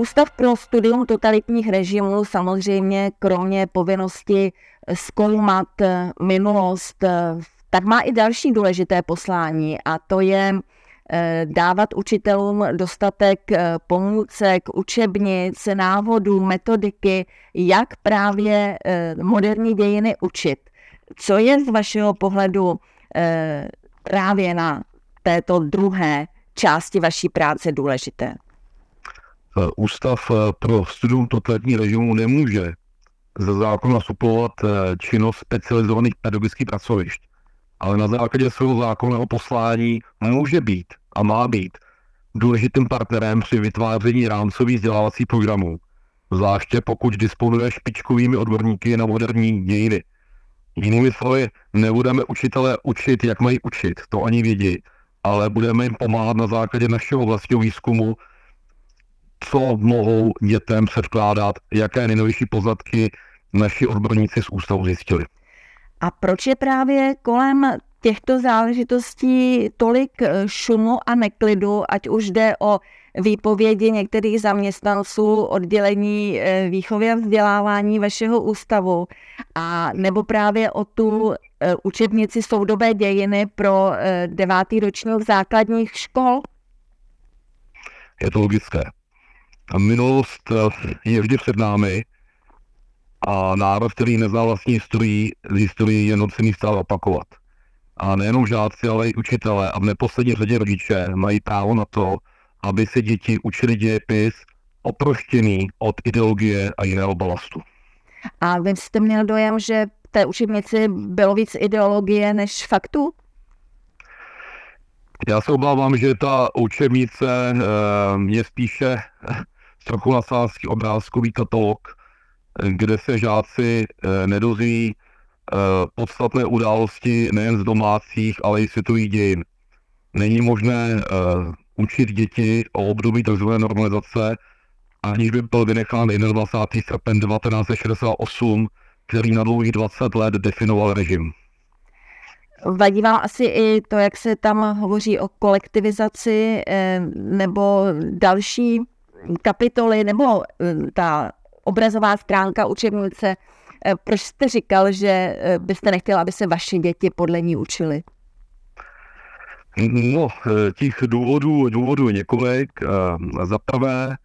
Ústav pro studium totalitních režimů samozřejmě kromě povinnosti zkoumat minulost, tak má i další důležité poslání a to je eh, dávat učitelům dostatek eh, pomůcek, učebnic, návodů, metodiky, jak právě eh, moderní dějiny učit. Co je z vašeho pohledu právě na této druhé části vaší práce důležité? Ústav pro studium totalitní režimu nemůže ze zákona suplovat činnost specializovaných pedagogických pracovišť ale na základě svého zákonného poslání může být a má být důležitým partnerem při vytváření rámcových vzdělávacích programů, zvláště pokud disponuje špičkovými odborníky na moderní dějiny. Jinými slovy, nebudeme učitele učit, jak mají učit, to ani vědí, ale budeme jim pomáhat na základě našeho vlastního výzkumu, co mohou dětem předkládat, jaké nejnovější poznatky naši odborníci z ústavu zjistili. A proč je právě kolem těchto záležitostí tolik eh, šumu a neklidu, ať už jde o výpovědi některých zaměstnanců oddělení eh, výchovy a vzdělávání vašeho ústavu, a nebo právě o tu eh, učebnici soudobé dějiny pro devátý ročník základních škol? Je to logické. A minulost je vždy před námi a národ, který nezná vlastní historii, historii je nucený stále opakovat. A nejenom žáci, ale i učitelé a v neposlední řadě rodiče mají právo na to, aby se děti učili dějepis oproštěný od ideologie a jiného balastu. A vy jste měl dojem, že v té učebnici bylo víc ideologie než faktů? Já se obávám, že ta učebnice eh, je spíše trochu nasázky obrázkový katalog, kde se žáci eh, nedozví eh, podstatné události nejen z domácích, ale i světových dějin. Není možné eh, učit děti o období tzv. normalizace, aniž by byl vynechán 21. srpen 1968, který na dlouhých 20 let definoval režim. Vadí vám asi i to, jak se tam hovoří o kolektivizaci nebo další kapitoly, nebo ta obrazová stránka učebnice. Eh, proč jste říkal, že eh, byste nechtěl, aby se vaše děti podle ní učily? No, eh, těch důvodů, důvodů je několik. Za prvé,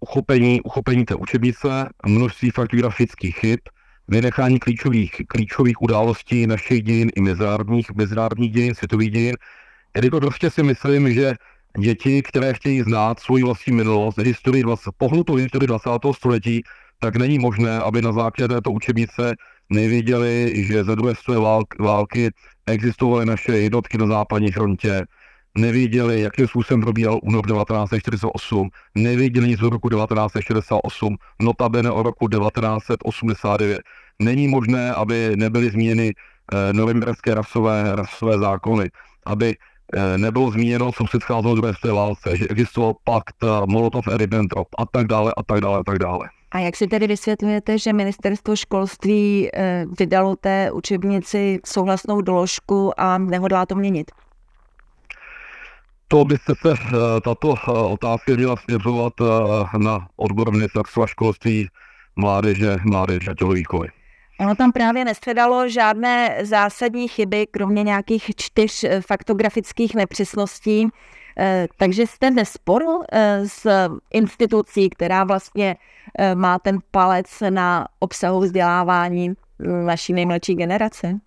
uchopení, uchopení té učebnice, množství faktografických chyb, vynechání klíčových, klíčových událostí našich dějin i mezinárodních, mezinárodních dějin, světových dějin. Jelikož prostě si myslím, že děti, které chtějí znát svou vlastní minulost, historii 20, pohnutou historii 20. století, tak není možné, aby na základě této učebnice nevěděli, že za druhé světové války existovaly naše jednotky na západní frontě, nevěděli, jakým způsobem probíhal únor 1948, nevěděli nic o roku 1968, notabene o roku 1989. Není možné, aby nebyly změny eh, novemberské rasové, rasové zákony, aby nebylo zmíněno, co předcházelo druhé světové válce, že existoval pakt eh, Molotov-Ribbentrop a tak dále a tak dále a tak dále. A jak si tedy vysvětlujete, že ministerstvo školství eh, vydalo té učebnici souhlasnou doložku a nehodlá to měnit? To by se tato otázka měla směřovat na odbor ministerstva školství, mládeže, mládeže a tělovýchovy. Ono tam právě nestředalo žádné zásadní chyby, kromě nějakých čtyř eh, faktografických nepřesností. Eh, takže jste nesporu eh, s institucí, která vlastně má ten palec na obsahu vzdělávání naší nejmladší generace?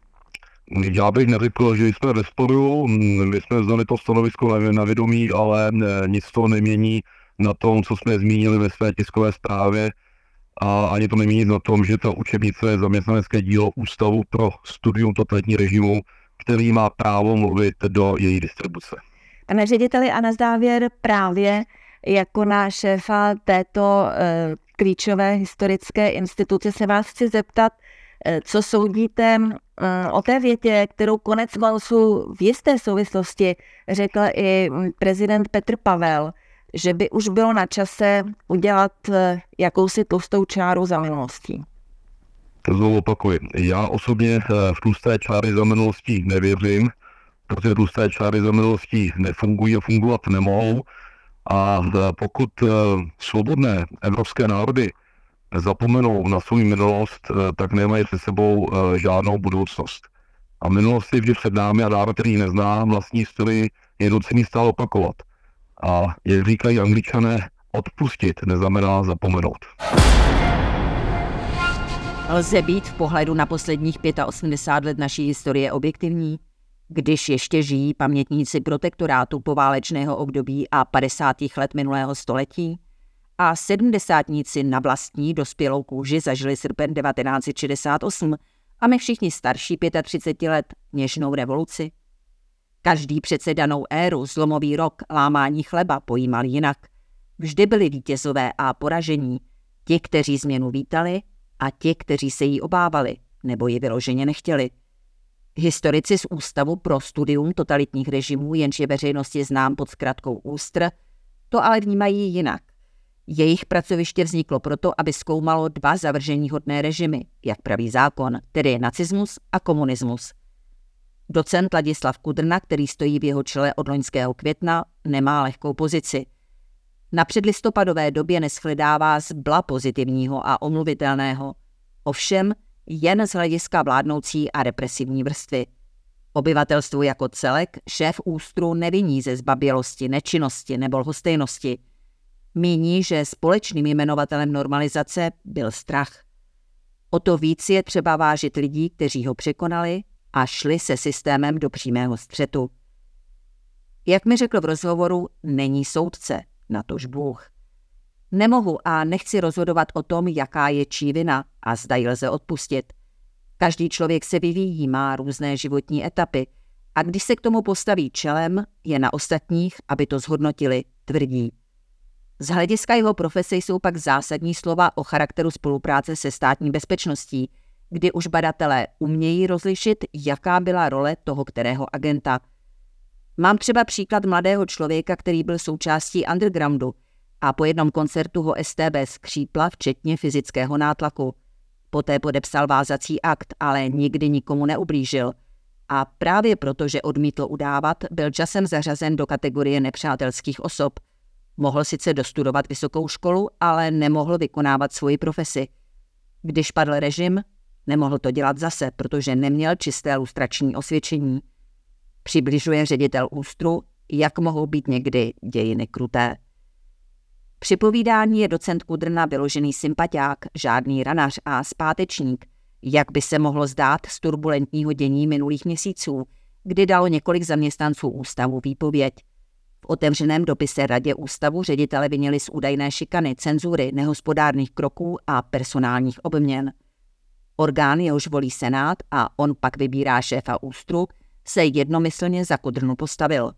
Já bych neřekl, že jsme ve sporu, my jsme znali to stanovisko na vědomí, ale nic to nemění na tom, co jsme zmínili ve své tiskové zprávě, a ani to nemění na tom, že ta učebnice je zaměstnanecké dílo Ústavu pro studium totalitní režimu, který má právo mluvit do její distribuce. Pane řediteli, a na závěr právě jako náš šéfa této e, klíčové historické instituce se vás chci zeptat, e, co soudíte e, o té větě, kterou konec konců v jisté souvislosti řekl i prezident Petr Pavel, že by už bylo na čase udělat jakousi tlustou čáru za minulostí. Znovu opakuji. Já osobně v tlusté čáry za minulostí nevěřím, protože tlusté čáry za minulostí nefungují a fungovat nemohou. A pokud eh, svobodné evropské národy zapomenou na svou minulost, eh, tak nemají se sebou eh, žádnou budoucnost. A minulost je vždy před námi a národ, který nezná vlastní styly, je nucený stále opakovat. A jak říkají angličané, odpustit neznamená zapomenout. Lze být v pohledu na posledních 85 let naší historie objektivní? Když ještě žijí pamětníci protektorátu poválečného období a 50. let minulého století a sedmdesátníci na vlastní dospělou kůži zažili srpen 1968 a my všichni starší 35 let něžnou revoluci. Každý přece danou éru, zlomový rok, lámání chleba pojímal jinak. Vždy byli vítězové a poražení, ti, kteří změnu vítali a ti, kteří se jí obávali nebo ji vyloženě nechtěli. Historici z Ústavu pro studium totalitních režimů, jenž je veřejnosti znám pod zkratkou ÚSTR, to ale vnímají jinak. Jejich pracoviště vzniklo proto, aby zkoumalo dva zavržení hodné režimy, jak praví zákon, tedy nacismus a komunismus. Docent Ladislav Kudrna, který stojí v jeho čele od loňského května, nemá lehkou pozici. Na předlistopadové době neschledává zbla pozitivního a omluvitelného. Ovšem, jen z hlediska vládnoucí a represivní vrstvy. Obyvatelstvo jako celek šéf ústru neviní ze zbabělosti, nečinnosti nebo lhostejnosti. Míní, že společným jmenovatelem normalizace byl strach. O to víc je třeba vážit lidí, kteří ho překonali a šli se systémem do přímého střetu. Jak mi řekl v rozhovoru, není soudce, natož Bůh. Nemohu a nechci rozhodovat o tom, jaká je čí vina a zda ji lze odpustit. Každý člověk se vyvíjí, má různé životní etapy a když se k tomu postaví čelem, je na ostatních, aby to zhodnotili, tvrdí. Z hlediska jeho profese jsou pak zásadní slova o charakteru spolupráce se státní bezpečností, kdy už badatelé umějí rozlišit, jaká byla role toho kterého agenta. Mám třeba příklad mladého člověka, který byl součástí undergroundu – a po jednom koncertu ho STB skřípla, včetně fyzického nátlaku. Poté podepsal vázací akt, ale nikdy nikomu neublížil. A právě proto, že odmítl udávat, byl časem zařazen do kategorie nepřátelských osob. Mohl sice dostudovat vysokou školu, ale nemohl vykonávat svoji profesi. Když padl režim, nemohl to dělat zase, protože neměl čisté lustrační osvědčení. Přibližuje ředitel ústru, jak mohou být někdy dějiny kruté. Při povídání je docent Kudrna vyložený sympatiák, žádný ranař a zpátečník, jak by se mohlo zdát z turbulentního dění minulých měsíců, kdy dalo několik zaměstnanců ústavu výpověď. V otevřeném dopise radě ústavu ředitele vyněli z údajné šikany, cenzury, nehospodárných kroků a personálních obměn. Orgán, jehož volí senát a on pak vybírá šéfa ústru, se jednomyslně za Kudrnu postavil.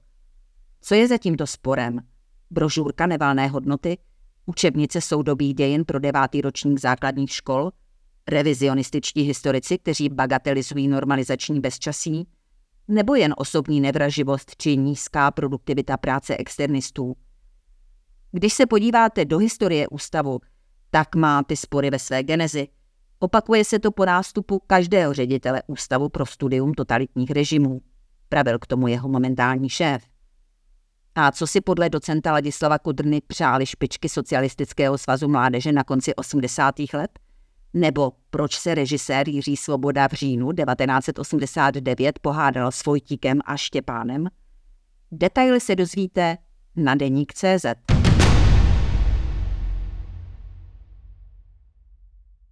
Co je za tímto sporem? brožurka nevalné hodnoty, učebnice soudobí dějin pro devátý ročník základních škol, revizionističtí historici, kteří bagatelizují normalizační bezčasí, nebo jen osobní nevraživost či nízká produktivita práce externistů. Když se podíváte do historie ústavu, tak má ty spory ve své genezi. Opakuje se to po nástupu každého ředitele Ústavu pro studium totalitních režimů. Pravil k tomu jeho momentální šéf. A co si podle docenta Ladislava Kudrny přáli špičky Socialistického svazu mládeže na konci 80. let? Nebo proč se režisér Jiří Svoboda v říjnu 1989 pohádal s Vojtíkem a Štěpánem? Detaily se dozvíte na deník.cz.